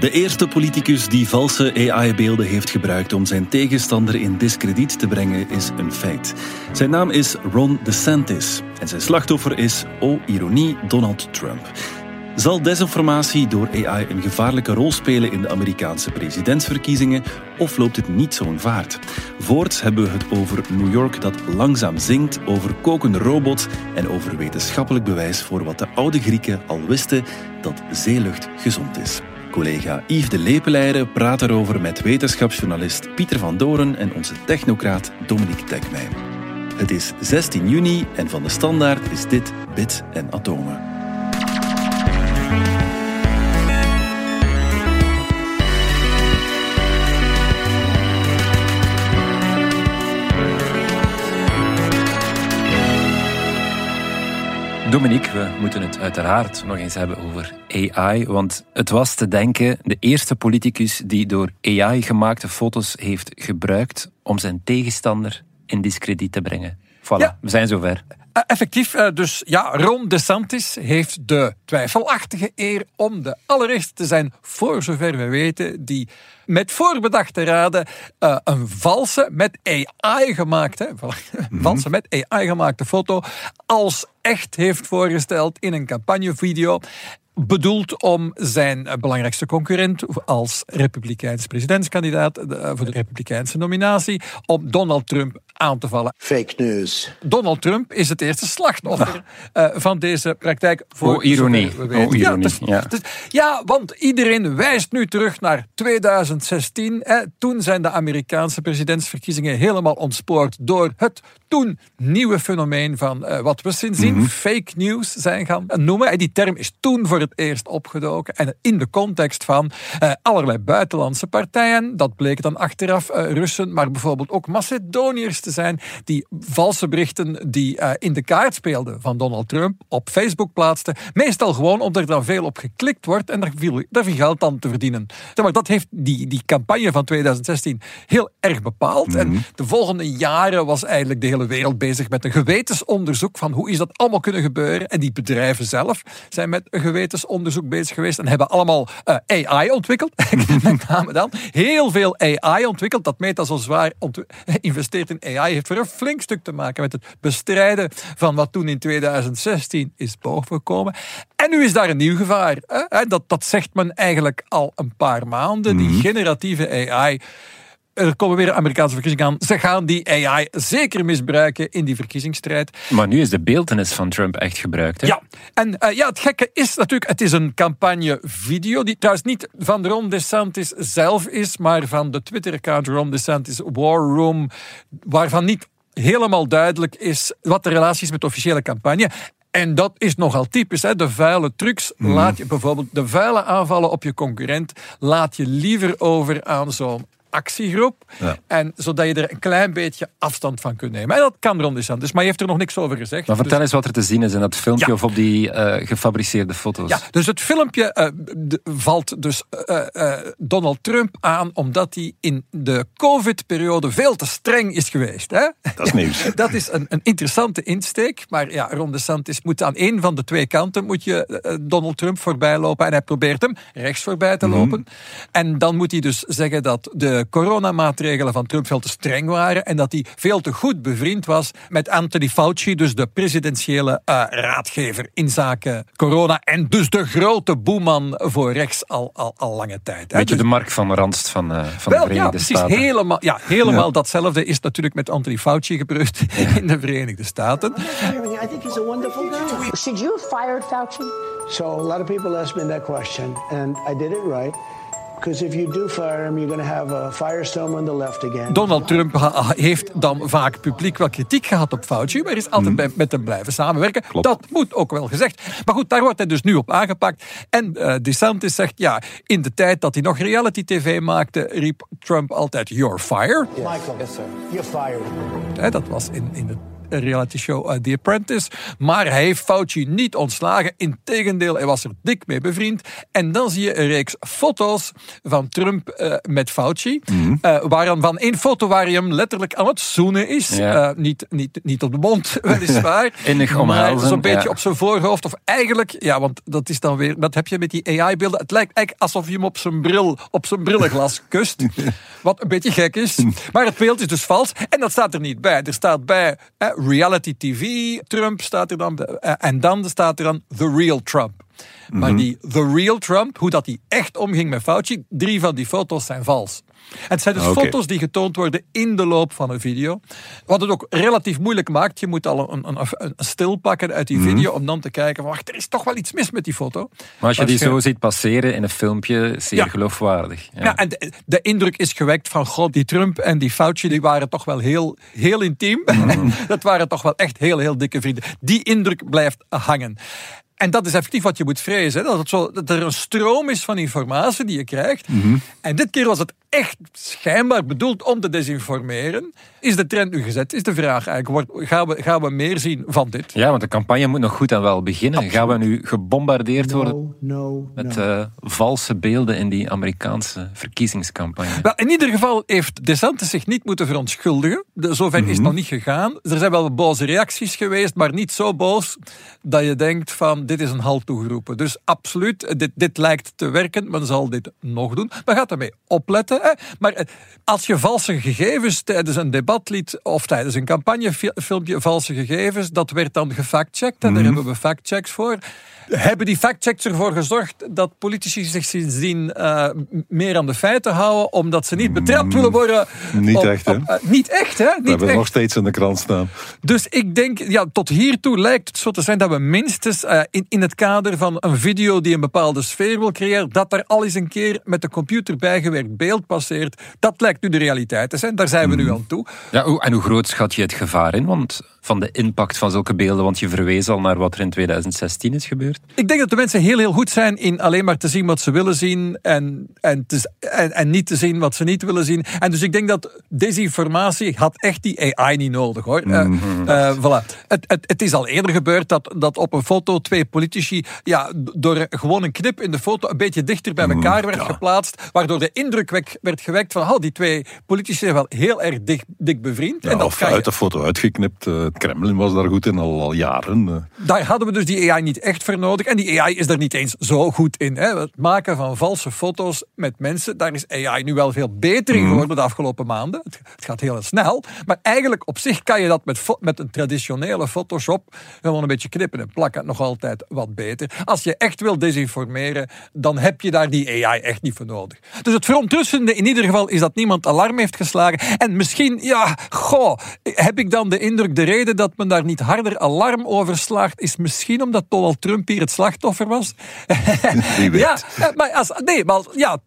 De eerste politicus die valse AI-beelden heeft gebruikt om zijn tegenstander in discrediet te brengen is een feit. Zijn naam is Ron DeSantis en zijn slachtoffer is, oh ironie, Donald Trump. Zal desinformatie door AI een gevaarlijke rol spelen in de Amerikaanse presidentsverkiezingen of loopt het niet zo'n vaart? Voorts hebben we het over New York dat langzaam zinkt, over kokende robots en over wetenschappelijk bewijs voor wat de oude Grieken al wisten dat zeelucht gezond is. Collega Yves de Lepeleire praat erover met wetenschapsjournalist Pieter van Doren en onze technocraat Dominique Tekmijn. Het is 16 juni en van de Standaard is dit Bits en Atomen. Dominique, we moeten het uiteraard nog eens hebben over AI. Want het was te denken de eerste politicus die door AI gemaakte foto's heeft gebruikt om zijn tegenstander in discrediet te brengen. Voilà, we zijn zover. Uh, effectief, uh, dus ja, Ron DeSantis heeft de twijfelachtige eer om de allereerste te zijn, voor zover we weten, die met voorbedachte raden uh, een valse, met AI gemaakte, mm valse met AI gemaakte foto als echt heeft voorgesteld in een campagnevideo bedoeld om zijn belangrijkste concurrent als republikeins presidentskandidaat voor de republikeinse nominatie, om Donald Trump aan te vallen. Fake news. Donald Trump is het eerste slachtoffer uh, van deze praktijk. Voor oh, ironie. Oh, ironie. Ja, dus, ja. Dus, ja, want iedereen wijst nu terug naar 2016. Hè. Toen zijn de Amerikaanse presidentsverkiezingen helemaal ontspoord door het toen nieuwe fenomeen van uh, wat we sindsdien mm -hmm. fake news zijn gaan noemen. En die term is toen voor het eerst opgedoken. En in de context van uh, allerlei buitenlandse partijen. Dat bleek dan achteraf Russen, maar bijvoorbeeld ook Macedoniërs te zijn die valse berichten die uh, in de kaart speelden van Donald Trump op Facebook plaatsten. Meestal gewoon omdat er dan veel op geklikt wordt en daar viel, daar viel geld aan te verdienen. Maar dat heeft die, die campagne van 2016 heel erg bepaald. Mm -hmm. En de volgende jaren was eigenlijk de hele wereld bezig met een gewetensonderzoek van hoe is dat allemaal kunnen gebeuren. En die bedrijven zelf zijn met een gewetensonderzoek bezig geweest en hebben allemaal uh, AI ontwikkeld. met name dan heel veel AI ontwikkeld. Dat Meta zo zwaar investeert in AI heeft voor een flink stuk te maken met het bestrijden van wat toen in 2016 is bovengekomen. En nu is daar een nieuw gevaar. Hè? Dat, dat zegt men eigenlijk al een paar maanden. Die mhm. generatieve AI er komen weer Amerikaanse verkiezingen aan. Ze gaan die AI zeker misbruiken in die verkiezingsstrijd. Maar nu is de beeldenis van Trump echt gebruikt. Hè? Ja, en uh, ja, het gekke is natuurlijk, het is een campagnevideo die trouwens niet van Ron DeSantis zelf is, maar van de Twitter-account Ron DeSantis War Room, waarvan niet helemaal duidelijk is wat de relatie is met de officiële campagne. En dat is nogal typisch. Hè? De vuile trucs mm. laat je bijvoorbeeld de vuile aanvallen op je concurrent, laat je liever over aan zo'n actiegroep. Ja. En zodat je er een klein beetje afstand van kunt nemen. En dat kan Ron DeSantis, maar je heeft er nog niks over gezegd. Maar vertel dus... eens wat er te zien is in dat filmpje ja. of op die uh, gefabriceerde foto's. Ja, dus het filmpje uh, de, valt dus uh, Donald Trump aan omdat hij in de COVID-periode veel te streng is geweest. Hè? Dat is nieuws. dat is een, een, interessante insteek. Maar ja, Ron DeSantis moet aan één van de twee kanten moet je Donald Trump voorbij lopen. En hij probeert hem rechts voorbij te lopen. Mm -hmm. En dan moet hij dus zeggen dat de coronamaatregelen van Trump veel te streng waren en dat hij veel te goed bevriend was met Anthony Fauci, dus de presidentiële uh, raadgever in zaken corona en dus de grote boeman voor rechts al, al, al lange tijd. Beetje dus, de Mark van Randst van, uh, van wel, de Verenigde ja, precies, Staten. Helemaal, ja, helemaal ja. datzelfde is natuurlijk met Anthony Fauci gebeurd in de Verenigde Staten. I think he's a wonderful guy. Should you have fired Fauci? So a lot of people ask me that question, and I did it right. Because if you do fire him, you're going to have a firestorm on the left again. Donald Trump heeft dan vaak publiek wel kritiek gehad op Fauci, maar is altijd mm. met hem blijven samenwerken. Klopt. Dat moet ook wel gezegd. Maar goed, daar wordt hij dus nu op aangepakt. En uh, DeSantis zegt, ja, in de tijd dat hij nog reality tv maakte, riep Trump altijd, you're fired. Yes. Michael, yes, sir. you're fired. Ja, dat was in, in het reality show The Apprentice. Maar hij heeft Fauci niet ontslagen. Integendeel, hij was er dik mee bevriend. En dan zie je een reeks foto's van Trump met Fauci. Mm -hmm. van één foto waar hij hem letterlijk aan het zoenen is. niet, niet, niet op de mond, weliswaar. Innig omhelzen. Zo'n beetje op zijn voorhoofd. Of eigenlijk, ja, want dat is dan weer, dat heb je met die AI-beelden. Het lijkt eigenlijk alsof je hem op zijn bril, op zijn brillenglas kust. Wat een beetje gek is. Maar het beeld is dus vals. En dat staat er niet bij. Er staat bij reality TV, Trump staat er dan. Eh, en dan staat er dan The Real Trump. Maar mhm. die The Real Trump, hoe dat hij echt omging met Fauci, drie van die foto's zijn vals. Het zijn dus foto's die getoond worden in de loop van een video. Wat het ook relatief moeilijk maakt. Je moet al een, een, een stil pakken uit die mhm. video om dan te kijken: wacht, er is toch wel iets mis met die foto. Maar als je die zo ziet passeren in een filmpje, zeer geloofwaardig. Ja, ja en de, indruk is gewekt van: god, die Trump en die Fauci die waren toch wel heel, heel intiem. Mhm. dat waren toch wel echt heel, heel dikke vrienden. Die indruk blijft hangen. En dat is effectief wat je moet vrezen. Dat, het zo, dat er een stroom is van informatie die je krijgt. Mhm. En dit keer was het echt schijnbaar bedoeld om te desinformeren. Is de trend nu gezet? Is de vraag eigenlijk. Gaan we, gaan we meer zien van dit? Ja, want de campagne moet nog goed en wel beginnen. Gaan we nu gebombardeerd worden met uh, valse beelden in die Amerikaanse verkiezingscampagne? Wel, in ieder geval heeft DeSantis zich niet moeten verontschuldigen. De, zover is het mhm. nog niet gegaan. Er zijn wel boze reacties geweest, maar niet zo boos dat je denkt van dit is een halt toegeroepen. Dus absoluut, dit, dit lijkt te werken. Men zal dit nog doen. Men gaat ermee opletten. Maar eh, als je valse gegevens tijdens een debat liet of tijdens een campagnefilmpje valse gegevens, dat werd dan gefactcheckt en daar mhm. hebben we factchecks voor. Hebben die factchecks ervoor gezorgd dat politici zich sindsdien uh, meer aan de feiten houden, omdat ze niet betrapt willen worden? Niet echt, hè? Eh, niet echt, hè? Niet we hebben nog steeds in de krant staan. Dus ik denk, ja, tot hiertoe lijkt het zo te zijn dat we minstens in, in het kader van een video die een bepaalde sfeer wil creëren, dat er al eens een keer met de computer bijgewerkt beeld passeert. Dat lijkt nu de realiteit te zijn. Daar zijn we nu hmm. aan toe. Ja, en hoe groot schat je het gevaar in? Want van de impact van zulke beelden, want je verwees al naar wat er in 2016 is gebeurd. Ik denk dat de mensen heel, heel goed zijn in alleen maar te zien wat ze willen zien en, en, te, en, en niet te zien wat ze niet willen zien. En dus ik denk dat desinformatie had echt die AI niet nodig hoor. Mm uh, voilà. het, het, het is al eerder gebeurd dat, dat op een foto twee politici ja, door gewoon een knip in de foto een beetje dichter bij mhm, elkaar werd geplaatst, waardoor de indruk werd gewekt van oh, die twee politici zijn wel heel erg dik, dik bevriend. en dat of uit de foto uitgeknipt. Uh, het Kremlin was daar goed in al, al jaren. Eh. Daar hadden we dus die AI niet echt voor nodig. En die AI is er niet eens zo goed in. Hè. Het maken van valse foto's met mensen, daar is AI nu wel veel beter in mhm. geworden de afgelopen maanden. Het, gaat heel snel. Maar eigenlijk op zich kan je dat met, met een traditionele Photoshop gewoon een beetje knippen en plakken nog altijd wat beter. Als je echt wil desinformeren, dan heb je daar die AI echt niet voor nodig. Dus het verontrustende in ieder geval is dat niemand alarm heeft geslagen. En misschien, ja, goh, heb ik dan de indruk, de reden dat men daar niet harder alarm over slaagt, is misschien omdat Donald Trump hier het slachtoffer was. ja, maar als, nee, maar ja,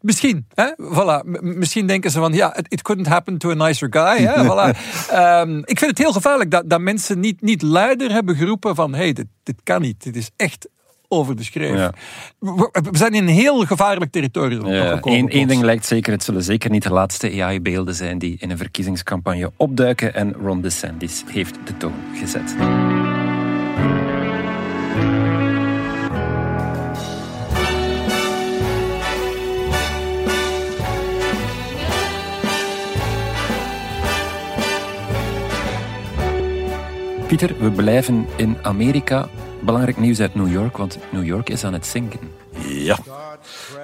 Misschien, hè? Voilà. misschien denken ze van ja, it, couldn't happen to a nicer guy. Hè? Voilà. um, ik vind het heel gevaarlijk dat, dat mensen niet, niet luider hebben geroepen van hey, dit, dit kan niet. Dit is echt over de schreef. We, zijn in een heel gevaarlijk territorium ja. Eén ding lijkt zeker, het zullen zeker niet de laatste AI-beelden zijn die in een verkiezingscampagne opduiken en Ron DeSantis heeft de toon gezet. Pieter, we blijven in Amerika, Belangrijk nieuws uit New York, want New York is aan het zinken. Ja,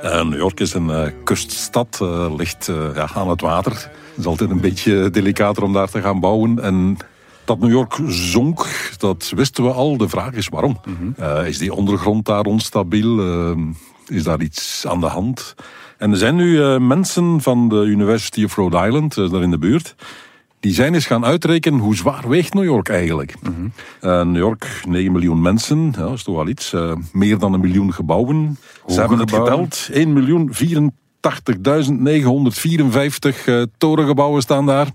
uh, New York is een uh, kuststad, uh, ligt ja, aan het water. Het is altijd een beetje delicater om daar te gaan bouwen. En dat New York zonk, dat wisten we al. De vraag is waarom. Mhm. is die ondergrond daar onstabiel? is daar iets aan de hand? En er zijn nu mensen van de University of Rhode Island, daar in de buurt die zijn eens gaan uitrekenen hoe zwaar weegt New York eigenlijk. Mm New York, 9 miljoen mensen, ja, dat is toch wel iets. Uh, meer dan een miljoen gebouwen. Ze hebben het geteld, 1 miljoen 84.954 uh, torengebouwen staan daar.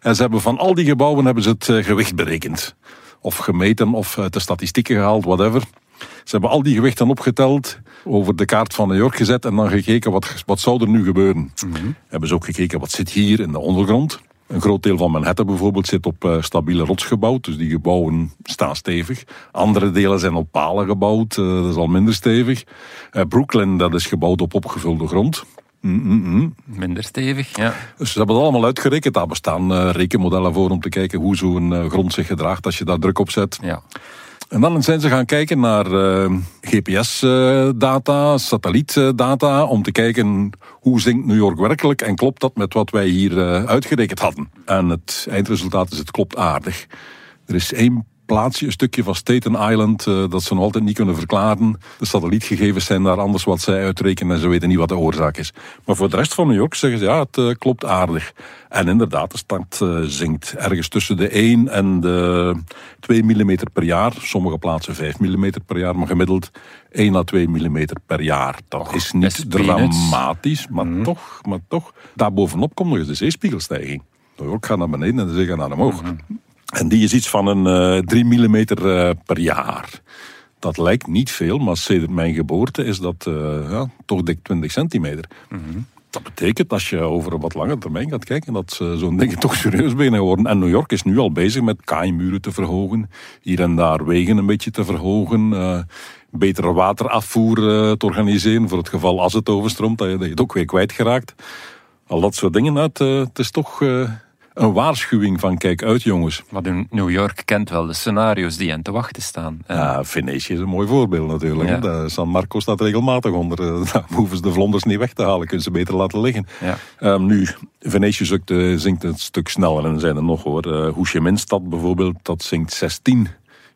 En ze hebben van al die gebouwen hebben ze het uh, gewicht berekend. Of gemeten, of uit de statistieken gehaald, whatever. Ze hebben al die gewichten opgeteld, over de kaart van New York gezet en dan gekeken wat, wat zou er nu gebeuren. Mm Hebben ze ook gekeken wat zit hier in de ondergrond. Een groot deel van Manhattan bijvoorbeeld zit op uh, stabiele rots gebouwd, dus die gebouwen staan stevig. Andere delen zijn op palen gebouwd, uh, dat is al minder stevig. Uh, Brooklyn, dat is gebouwd op opgevulde grond. Mm -mm. Minder stevig, ja. Dus ze hebben het allemaal uitgerekend. Daar bestaan rekenmodellen voor om te kijken hoe zo'n grond zich gedraagt als je daar druk op zet. Ja. En dan zijn ze gaan kijken naar uh, GPS-data, satellietdata, om te kijken hoe zinkt New York werkelijk en klopt dat met wat wij hier uh, uitgerekend hadden. En het eindresultaat is, het klopt aardig. Er is één plaatsje, een stukje van Staten Island, uh, dat ze nog altijd niet kunnen verklaren. De satellietgegevens zijn daar anders wat zij uitrekenen en ze weten niet wat de oorzaak is. Maar voor de rest van New York zeggen ze ja, het uh, klopt aardig. En inderdaad, de stad uh, zinkt ergens tussen de 1 en de 2 mm per jaar. Sommige plaatsen 5 mm per jaar, maar gemiddeld 1 à 2 mm per jaar. Dat Och, is niet dramatisch, maar, mm. toch, maar toch. Daarbovenop komt nog eens de zeespiegelstijging. New York gaat naar beneden en de zee gaat naar omhoog. Mm -hmm. En die is iets van een uh, 3 mm uh, per jaar. Dat lijkt niet veel, maar sinds mijn geboorte is dat uh, ja, toch dik 20 centimeter. Mm -hmm. Dat betekent als je over een wat langere termijn gaat kijken dat zo'n dingen toch serieus beginnen worden. En New York is nu al bezig met kaaimuren te verhogen, hier en daar wegen een beetje te verhogen, uh, betere waterafvoer te organiseren voor het geval als het overstroomt, dat je, dat je het ook weer kwijtgeraakt. Al dat soort dingen uit. het is toch een waarschuwing van kijk uit jongens. Maar New York kent wel de scenario's die hen te wachten staan. Ja, Venetië is een mooi voorbeeld natuurlijk. Ja. San Marco staat regelmatig onder. Eh, daar hoeven ze de vlonders niet weg te halen, kunnen ze beter laten liggen. Ja. Um, nu, Venetië zinkt, zinkt een stuk sneller en zijn er nog hoor. Uh, Ho Chi Minh stad bijvoorbeeld, dat zinkt 16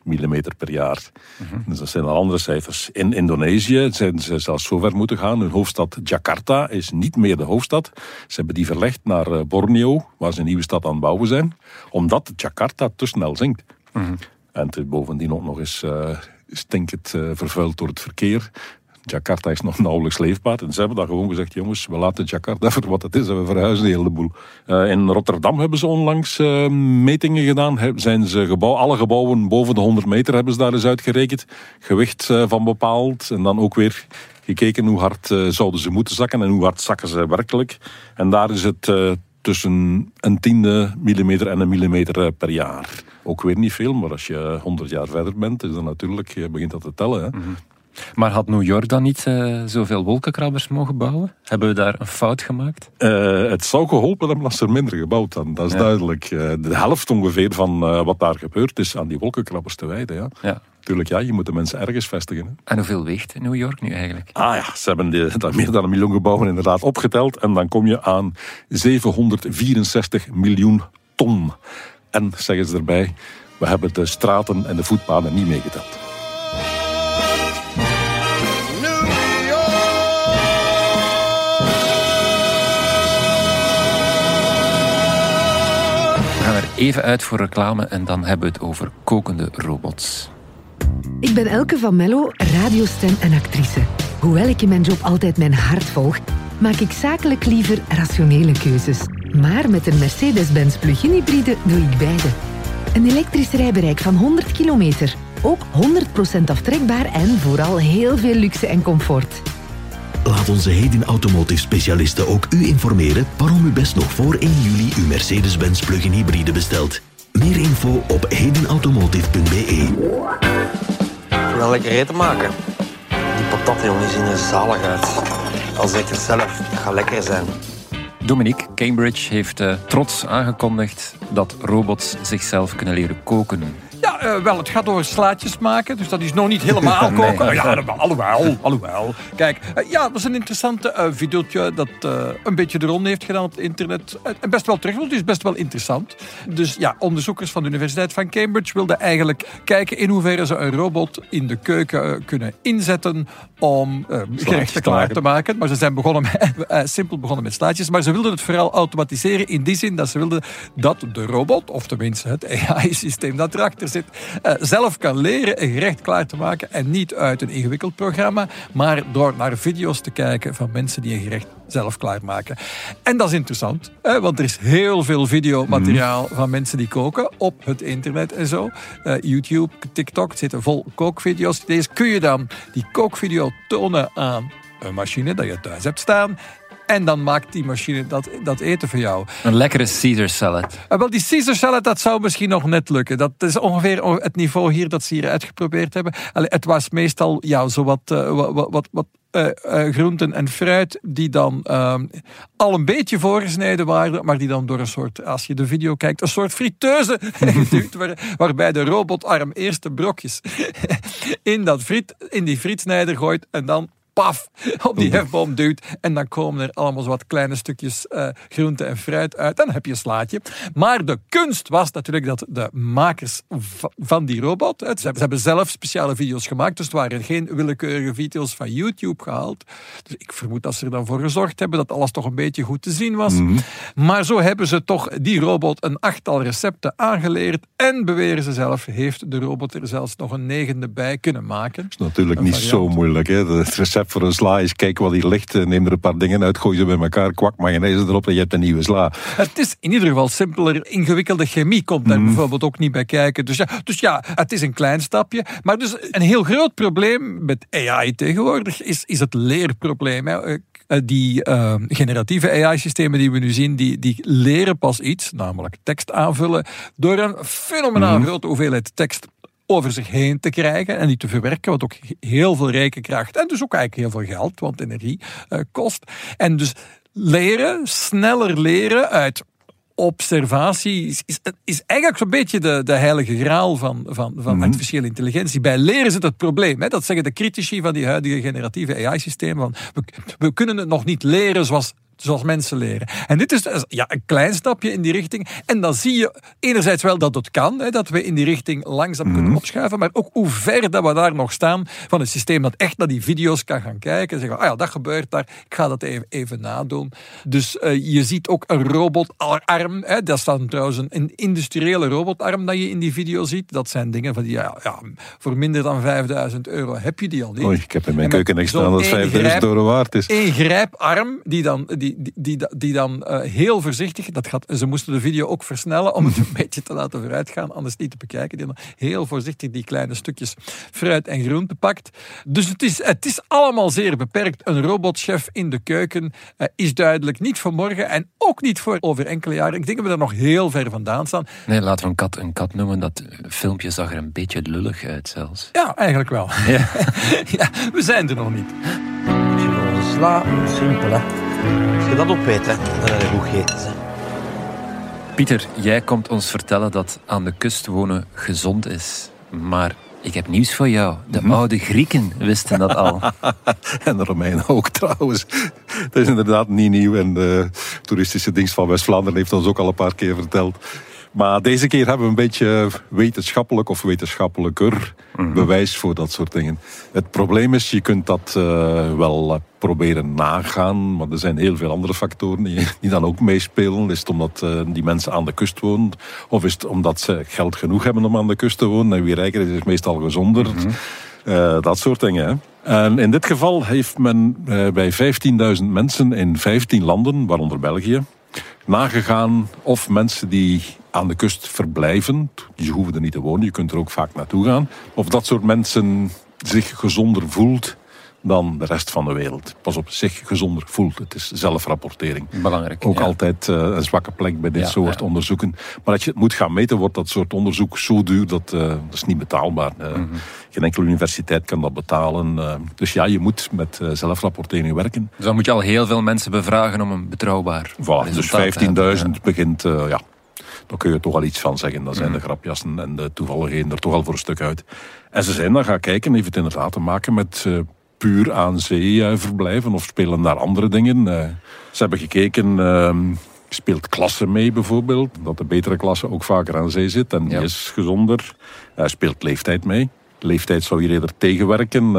millimeter per jaar. Mm Dus dat zijn al andere cijfers. In Indonesië zijn ze zelfs zo ver moeten gaan. Hun hoofdstad Jakarta is niet meer de hoofdstad. Ze hebben die verlegd naar eh, Borneo, waar ze een nieuwe stad aan het bouwen zijn. Omdat Jakarta te snel zinkt. Mm -hmm. En het is bovendien ook nog eens uh, stinkend uh, vervuild door het verkeer. Jakarta is nog nauwelijks leefbaar. En ze hebben dan gewoon gezegd, jongens, we laten Jakarta voor wat het is en we verhuizen de hele boel. Uh, in Rotterdam hebben ze onlangs uh, metingen gedaan. Zijn ze gebouw, alle gebouwen boven de 100 meter hebben ze daar eens uitgerekend. Gewicht uh, van bepaald. En dan ook weer gekeken hoe hard zouden ze moeten zakken en hoe hard zakken ze werkelijk. En daar is het tussen een tiende millimeter en een millimeter per jaar. Ook weer niet veel, maar als je 100 jaar verder bent, is dan natuurlijk, begint dat te tellen. Hè? -hmm. Maar had New York dan niet uh, zoveel wolkenkrabbers mogen bouwen? Hebben we daar een fout gemaakt? Uh, het zou geholpen hebben als er minder gebouwd dan. Dat is ja. duidelijk. Uh, de helft ongeveer van wat daar gebeurt is aan die wolkenkrabbers te wijden. Ja. ja. Tuurlijk, ja, je moet de mensen ergens vestigen. Hè. En hoeveel weegt New York nu eigenlijk? Ah ja, ze hebben dat meer dan een miljoen gebouwen inderdaad opgeteld. En dan kom je aan 764 miljoen ton. En, zeggen ze erbij, we hebben de straten en de voetpaden niet meegeteld. Even uit voor reclame en dan hebben we het over kokende robots. Ik ben Elke van Mello, radiostem en actrice. Hoewel ik in mijn job altijd mijn hart volg, maak ik zakelijk liever rationele keuzes. Maar met een Mercedes-Benz plug-in hybride doe ik beide. Een elektrisch rijbereik van 100 kilometer. Ook 100% aftrekbaar en vooral heel veel luxe en comfort. Laat onze Hedin Automotive specialisten ook u informeren waarom u best nog voor 1 juli uw Mercedes-Benz plug-in hybride bestelt. Meer info op hedinautomotive.be. Wel lekker eten maken. Die patat, jongen, zien er zalig uit. Al het zelf, het gaat lekker zijn. Dominique, Cambridge heeft uh, trots aangekondigd dat robots zichzelf kunnen leren koken. Ja, uh, wel, het gaat over slaatjes maken. Dus dat is nog niet helemaal koken. Ja, alhoewel, alhoewel. Kijk, uh, ja, dat is een interessante uh, videootje dat een beetje de ronde heeft gedaan op het internet. En best wel terug, want het is best wel interessant. Dus ja, onderzoekers van de Universiteit van Cambridge wilden eigenlijk kijken in hoeverre ze een robot in de keuken kunnen inzetten om gerechten klaar te maken. Maar ze zijn begonnen met, simpel begonnen met slaatjes. Maar ze wilden het vooral automatiseren in die zin dat ze wilden dat de robot, of tenminste het AI-systeem dat erachter zit, uh, zelf kan leren een gerecht klaar te maken. En niet uit een ingewikkeld programma, maar door naar video's te kijken van mensen die een gerecht zelf klaarmaken. En dat is interessant, hè, want er is heel veel videomateriaal mm. van mensen die koken op het internet en zo. Uh, YouTube, TikTok zitten vol kookvideo's. Deze kun je dan die kookvideo tonen aan een machine dat je thuis hebt staan. En dan maakt die machine dat, dat eten voor jou. Een lekkere Caesar salad. Uh, wel, die Caesar salad, dat zou misschien nog net lukken. Dat is ongeveer het niveau hier dat ze hier uitgeprobeerd hebben. Allee, het was meestal ja, zo wat, uh, wat, wat, wat uh, uh, groenten en fruit die dan uh, al een beetje voorgesneden waren, maar die dan door een soort, als je de video kijkt, een soort friteuse geduwd worden, waarbij de robotarm eerst de brokjes in, dat friet, in die frietsnijder gooit en dan paf, op die hefboom duwt. En dan komen er allemaal zo wat kleine stukjes uh, groente en fruit uit. Dan heb je een slaatje. Maar de kunst was natuurlijk dat de makers van die robot, ze hebben zelf speciale video's gemaakt, dus het waren geen willekeurige video's van YouTube gehaald. Dus ik vermoed dat ze er dan voor gezorgd hebben dat alles toch een beetje goed te zien was. Mm -hmm. Maar zo hebben ze toch die robot een achttal recepten aangeleerd en beweren ze zelf, heeft de robot er zelfs nog een negende bij kunnen maken. Dat is natuurlijk niet zo moeilijk, hè? Het recept voor een sla is kijk wat hier ligt, neem er een paar dingen uit, gooi ze bij elkaar, kwak mayonaise erop en je hebt een nieuwe sla. Het is in ieder geval simpeler. Ingewikkelde chemie komt daar mm. bijvoorbeeld ook niet bij kijken. Dus ja, dus ja, het is een klein stapje. Maar dus een heel groot probleem met AI tegenwoordig is, is het leerprobleem. Hè die uh, generatieve AI-systemen die we nu zien, die, die leren pas iets, namelijk tekst aanvullen, door een fenomenaal mm. grote hoeveelheid tekst over zich heen te krijgen en die te verwerken, wat ook heel veel rekenkracht en dus ook eigenlijk heel veel geld, want energie uh, kost. En dus leren, sneller leren uit observatie is, is, is, eigenlijk zo'n beetje de, de heilige graal van, van, van mm-hmm. artificiële intelligentie. Bij leren zit het probleem. Hè? Dat zeggen de critici van die huidige generatieve AI-systemen. We, we kunnen het nog niet leren zoals zoals mensen leren. En dit is dus, ja, een klein stapje in die richting. En dan zie je enerzijds wel dat het kan, hè, dat we in die richting langzaam kunnen opschuiven, maar ook hoe ver dat we daar nog staan van een systeem dat echt naar die video's kan gaan kijken en zeggen, ah ja, dat gebeurt daar, ik ga dat even, even nadoen. Dus uh, je ziet ook een robotarm, hè, dat is dan trouwens een, industriële robotarm dat je in die video ziet. Dat zijn dingen van die, ja, ja voor minder dan 5000 euro heb je die al niet. Oei, ik heb in mijn keuken niks staan dat 5000 euro waard is. Een grijparm die dan, die, die, die, die dan uh, heel voorzichtig, dat gaat, ze moesten de video ook versnellen om het een beetje te laten vooruitgaan, anders niet te bekijken. Die dan heel voorzichtig die kleine stukjes fruit en groente pakt. Dus het is, het is allemaal zeer beperkt. Een robotchef in de keuken uh, is duidelijk niet voor morgen en ook niet voor over enkele jaren. Ik denk dat we er nog heel ver vandaan staan. Nee, laten we een kat een kat noemen. Dat filmpje zag er een beetje lullig uit zelfs. Ja, eigenlijk wel. Ja. ja we zijn er nog niet. Sla, simpel hè. Als je dat opeet, hè, dan heb je goed gegeten. Pieter, jij komt ons vertellen dat aan de kust wonen gezond is. Maar ik heb nieuws voor jou. De hm? oude Grieken wisten dat al. en de Romeinen ook trouwens. Dat is inderdaad niet nieuw. En de toeristische dienst van West-Vlaanderen heeft ons ook al een paar keer verteld. Maar deze keer hebben we een beetje wetenschappelijk of wetenschappelijker mm-hmm. bewijs voor dat soort dingen. Het probleem is, je kunt dat uh, wel uh, proberen nagaan, maar er zijn heel veel andere factoren die, die dan ook meespelen. Is het omdat uh, die mensen aan de kust wonen, of is het omdat ze geld genoeg hebben om aan de kust te wonen en wie rijker is, is meestal gezonder. Mm-hmm. dat soort dingen. Hè. En in dit geval heeft men bij 15.000 mensen in 15 landen, waaronder België, nagegaan of mensen die aan de kust verblijven, je hoeft er niet te wonen, je kunt er ook vaak naartoe gaan, of dat soort mensen zich gezonder voelt dan de rest van de wereld. Pas op, zich gezonder voelt. Het is zelfrapportering. Belangrijk. Ook altijd uh, een zwakke plek bij dit ja, soort ja. onderzoeken. Maar als je het moet gaan meten, wordt dat soort onderzoek zo duur dat, uh, dat is niet betaalbaar. Uh, mm-hmm. Geen enkele universiteit kan dat betalen. dus ja, je moet met zelfrapportering werken. Dus dan moet je al heel veel mensen bevragen om een betrouwbaar voilà, Dus 15.000 begint, ja, dan kun je toch al iets van zeggen. Dan zijn de grapjassen en de toevalligheden er toch al voor een stuk uit. En ze zijn dan gaan kijken, heeft het inderdaad te maken met puur aan zee verblijven of spelen daar andere dingen. Ze hebben gekeken, ehm, speelt klasse mee bijvoorbeeld, dat de betere klasse ook vaker aan zee zit en die ja. is gezonder. speelt leeftijd mee. Leeftijd zou hier eerder tegenwerken.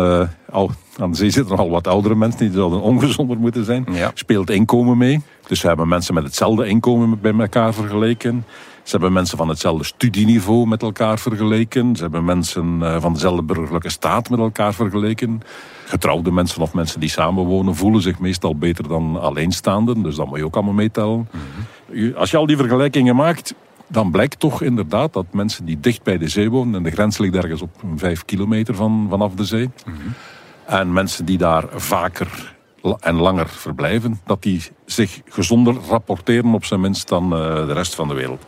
al, aan de zee zitten nogal wat oudere mensen die zouden ongezonder moeten zijn. Ja. Speelt inkomen mee. Dus we hebben mensen met hetzelfde inkomen bij elkaar vergeleken. Ze hebben mensen van hetzelfde studieniveau met elkaar vergeleken. Ze hebben mensen van dezelfde burgerlijke staat met elkaar vergeleken. Getrouwde mensen of mensen die samenwonen voelen zich meestal beter dan alleenstaanden. Dus dat moet je ook allemaal meetellen. Mm-hmm. Als je al die vergelijkingen maakt, dan blijkt toch inderdaad dat mensen die dicht bij de zee wonen... en de grens ligt ergens op vijf kilometer van, vanaf de zee... Mm-hmm. en mensen die daar vaker en langer verblijven, dat die zich gezonder rapporteren op zijn minst dan eh, de rest van de wereld.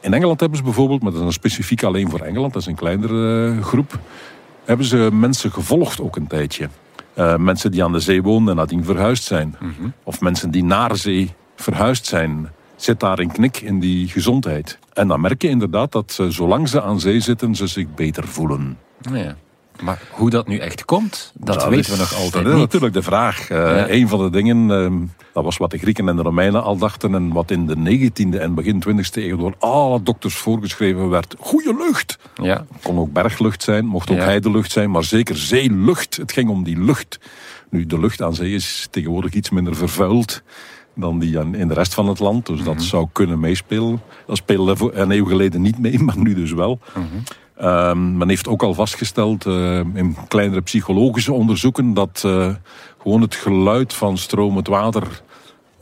In Engeland hebben ze bijvoorbeeld, maar dat is dan specifiek alleen voor Engeland, dat is een kleinere eh, groep, hebben ze mensen gevolgd ook een tijdje. Eh, mensen die aan de zee wonen en nadien verhuisd zijn. Of mensen die naar zee verhuisd zijn. Zit daar een knik in die gezondheid. En dan merk je inderdaad dat zolang ze aan zee zitten, ze zich beter voelen. Ja. Maar hoe dat nu echt komt, dat, weten we nog altijd Dat is natuurlijk de vraag. Ja. Een van de dingen, ehm, dat was wat de Grieken en de Romeinen al dachten... en wat in de 19e en begin 20e eeuw door alle dokters voorgeschreven werd. Goede lucht! Ja. kon ook berglucht zijn, mocht ook Ja. heidelucht zijn, maar zeker zeelucht. Het ging om die lucht. Nu, de lucht aan zee is tegenwoordig iets minder vervuild dan die in de rest van het land. Dus dat zou kunnen meespelen. Dat speelde een eeuw geleden niet mee, maar nu dus wel. Ehm, men heeft ook al vastgesteld eh, in kleinere psychologische onderzoeken dat eh, gewoon het geluid van stromend water,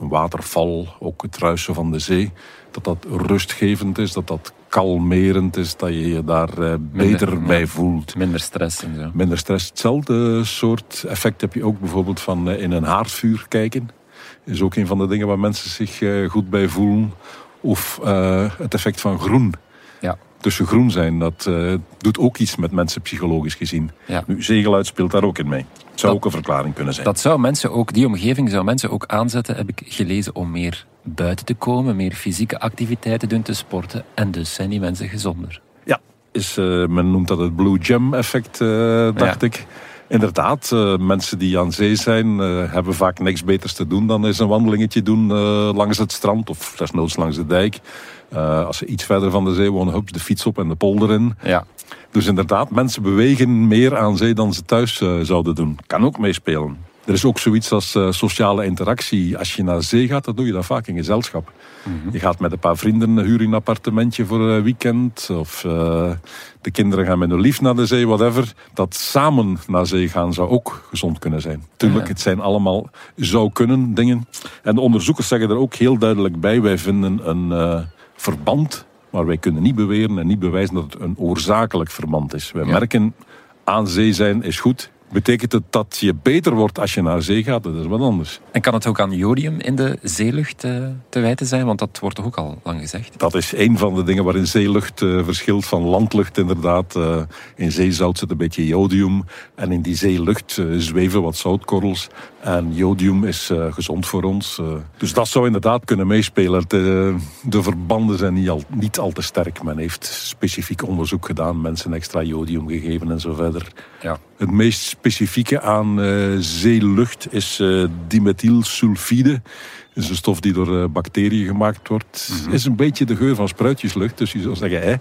een waterval, ook het ruisen van de zee, dat dat rustgevend is, dat dat kalmerend is, dat je je daar eh, beter bij voelt. Minder stress en zo. Minder stress. Hetzelfde soort effect heb je ook bijvoorbeeld van in een haardvuur kijken. Is ook een van de dingen waar mensen zich eh, goed bij voelen. Of eh, het effect van groen. Ja. Tussen groen zijn, dat eh, doet ook iets met mensen psychologisch gezien. Ja. Nu, zeegeluid speelt daar ook in mee. Het zou Dat- ook een verklaring kunnen zijn. Dat zou mensen ook, die omgeving zou mensen ook aanzetten, heb ik gelezen, om meer buiten te komen, meer fysieke activiteiten doen, te sporten. En dus zijn die mensen gezonder. Ja, is, men noemt dat het Blue Gem effect, dacht Ja. ik. Inderdaad, eh, mensen die aan zee zijn, eh, hebben vaak niks beters te doen dan eens een wandelingetje doen eh, langs het strand of desnoods langs de dijk. Als ze iets verder van de zee wonen, hups, de fiets op en de polder in. Ja. Dus inderdaad, mensen bewegen meer aan zee dan ze thuis zouden doen. Kan ook meespelen. Er is ook zoiets als eh, sociale interactie. Als je naar zee gaat, dan doe je dat vaak in gezelschap. Je gaat met een paar vrienden, huur een appartementje voor een weekend. Of eh, de kinderen gaan met hun lief naar de zee, whatever. Dat samen naar zee gaan zou ook gezond kunnen zijn. Tuurlijk, Ja. het zijn allemaal zou kunnen dingen. En de onderzoekers zeggen er ook heel duidelijk bij. Wij vinden een eh, verband, maar wij kunnen niet beweren en niet bewijzen dat het een oorzakelijk verband is. Wij Ja. merken, aan zee zijn is goed. Betekent het dat je beter wordt als je naar zee gaat? Dat is wat anders. En kan het ook aan jodium in de zeelucht eh, te wijten zijn? Want dat wordt toch ook al lang gezegd. Dat is een van de dingen waarin zeelucht eh, verschilt van landlucht inderdaad. Eh, in zeezout zit een beetje jodium. En in die zeelucht zweven wat zoutkorrels. En jodium is eh, gezond voor ons. eh. dus dat zou inderdaad kunnen meespelen. De, de verbanden zijn niet al, niet al te sterk. Men heeft specifiek onderzoek gedaan. Mensen extra jodium gegeven en zo verder. Ja. Het meest specifieke aan eh, zeelucht is dimethylsulfide. Is een stof die door eh, bacteriën gemaakt wordt. is een beetje de geur van spruitjeslucht, dus je zou zeggen hè.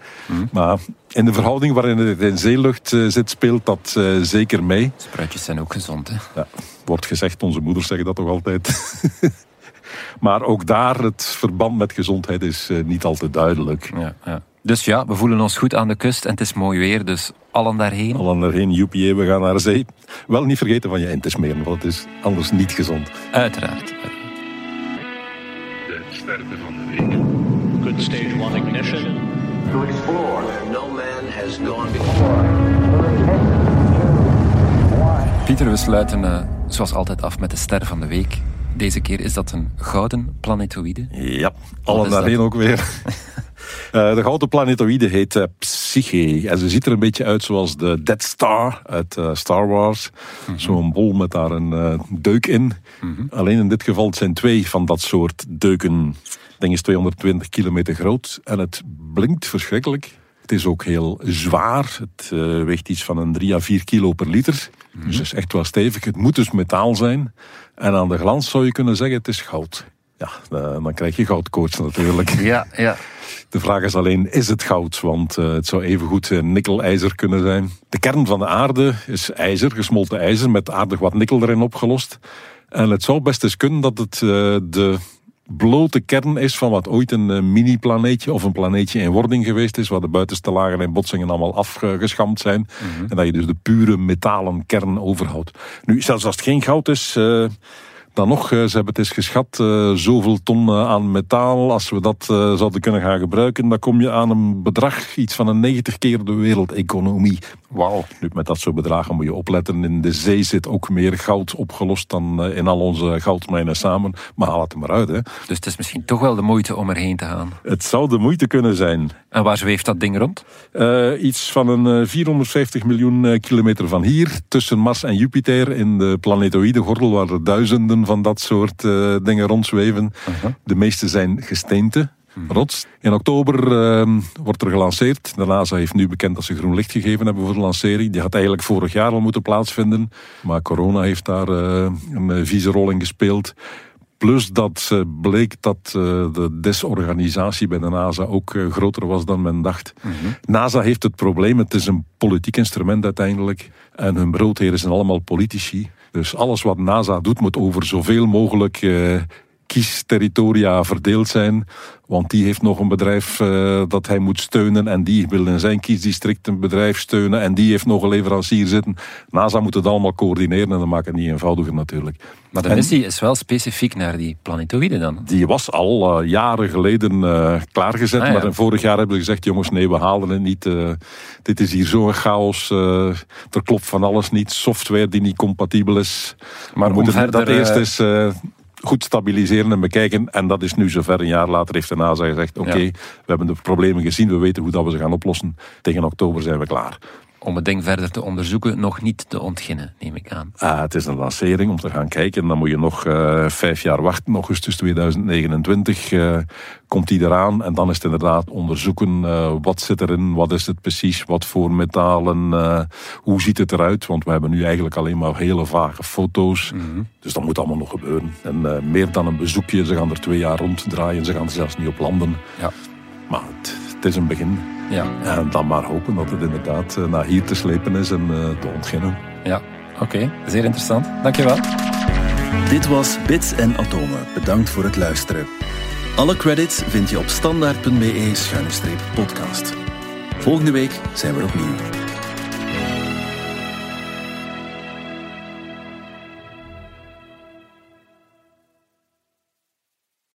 Maar in de verhouding waarin het in zeelucht eh, zit, speelt dat eh, zeker mee. Spruitjes zijn ook gezond, hè? Ja, wordt gezegd, onze moeders zeggen dat toch altijd. maar ook daar, het verband met gezondheid is niet al te duidelijk. Ja, ja. Dus ja, we voelen ons goed aan de kust en het is mooi weer, dus allen daarheen. Al erheen, joepie, we gaan naar zee. Wel niet vergeten van je in te smeren, want het is anders niet gezond. Uiteraard. Good stage one ignition. To explore where no man has gone before. Pieter, we sluiten eh, zoals altijd af met de ster van de week. Deze keer is dat een gouden planetoïde. Ja, daarheen dat? ook weer. Eh, de gouden planetoïde heet eh, Psyche. En ze ziet er een beetje uit zoals de Dead Star uit eh, Star Wars. Zo'n bol met daar een deuk in. Alleen in dit geval het zijn twee van dat soort deuken. Het ding is 220 kilometer groot en het blinkt verschrikkelijk. Het is ook heel zwaar. Het weegt iets van een 3 à 4 kilo per liter. Dus het is echt wel stevig. Het moet dus metaal zijn. En aan de glans zou je kunnen zeggen het is goud. Ja, dan krijg je goudkoorts natuurlijk. Ja, ja. De vraag is alleen, is het goud? Want eh, het zou evengoed eh, nikkel-ijzer kunnen zijn. De kern van de aarde is ijzer, gesmolten ijzer, met aardig wat nikkel erin opgelost. En het zou best eens kunnen dat het eh, de blote kern is van wat ooit een mini-planeetje of een planeetje in wording geweest is, waar de buitenste lagen en botsingen allemaal afgeschampt zijn. En dat je dus de pure metalen kern overhoudt. Nu, zelfs als het geen goud is, Dan nog, ze hebben het eens geschat, zoveel ton aan metaal. Als we dat zouden kunnen gaan gebruiken, dan kom je aan een bedrag, iets van een 90 keer de wereldeconomie. Wauw. Nu, met dat soort bedragen moet je opletten. In de zee zit ook meer goud opgelost dan in al onze goudmijnen samen. Maar haal het er maar uit, hè. Dus het is misschien toch wel de moeite om erheen te gaan. Het zou de moeite kunnen zijn. En waar zweeft dat ding rond? Uh, iets van een 450 miljoen kilometer van hier, tussen Mars en Jupiter, in de planetoïde gordel, waar er duizenden van dat soort uh, dingen rondzweven. -huh. De meeste zijn gesteente. Rots. In oktober uh, wordt er gelanceerd. De NASA heeft nu bekend dat ze groen licht gegeven hebben voor de lancering. Die had eigenlijk vorig jaar al moeten plaatsvinden. Maar corona heeft daar uh, een vieze rol in gespeeld. Plus dat uh, bleek dat de desorganisatie bij de NASA ook groter was dan men dacht. -hmm. NASA heeft het probleem, het is een politiek instrument uiteindelijk. En hun broodheren zijn allemaal politici. Dus alles wat NASA doet moet over zoveel mogelijk kiesteterritoria verdeeld zijn. Want die heeft nog een bedrijf uh, dat hij moet steunen. En die wil in zijn kiesdistrict een bedrijf steunen. En die heeft nog een leverancier zitten. NASA moet het allemaal coördineren en dat maakt het niet eenvoudiger natuurlijk. Maar de missie is wel specifiek naar die planetoïden dan? Die was al uh, jaren geleden uh, klaargezet. Ah, ja. Maar vorig jaar hebben ze gezegd, jongens nee, we halen het niet. dit is hier zo'n chaos. er klopt van alles niet. Software die niet compatibel is. Maar we moeten verder, dat eerst eens goed stabiliseren en bekijken. En dat is nu zover. Een jaar later heeft de NASA gezegd: Oké, okay, ja. we hebben de problemen gezien, we weten hoe dat we ze gaan oplossen. Tegen oktober zijn we klaar. Om het ding verder te onderzoeken, nog niet te ontginnen, neem ik aan. Ah, het is een lancering om te gaan kijken. Dan moet je nog uh, vijf jaar wachten. Augustus 2029 uh, komt die eraan. En dan is het inderdaad onderzoeken uh, wat zit erin, wat is het precies, wat voor metalen, hoe ziet het eruit. Want we hebben nu eigenlijk alleen maar hele vage foto's. Mm -hmm. Dus dat moet allemaal nog gebeuren. En meer dan een bezoekje, ze gaan er twee jaar ronddraaien. Ze gaan er zelfs niet op landen. Ja. Maar het, het is een begin. Ja. En dan maar hopen dat het inderdaad naar hier te slepen is en uh, te ontginnen. Ja, oké. Okay. Zeer interessant. Dankjewel. Dit was Bits en Atomen. Bedankt voor het luisteren. Alle credits vind je op standaard.be-podcast. Volgende week zijn we opnieuw.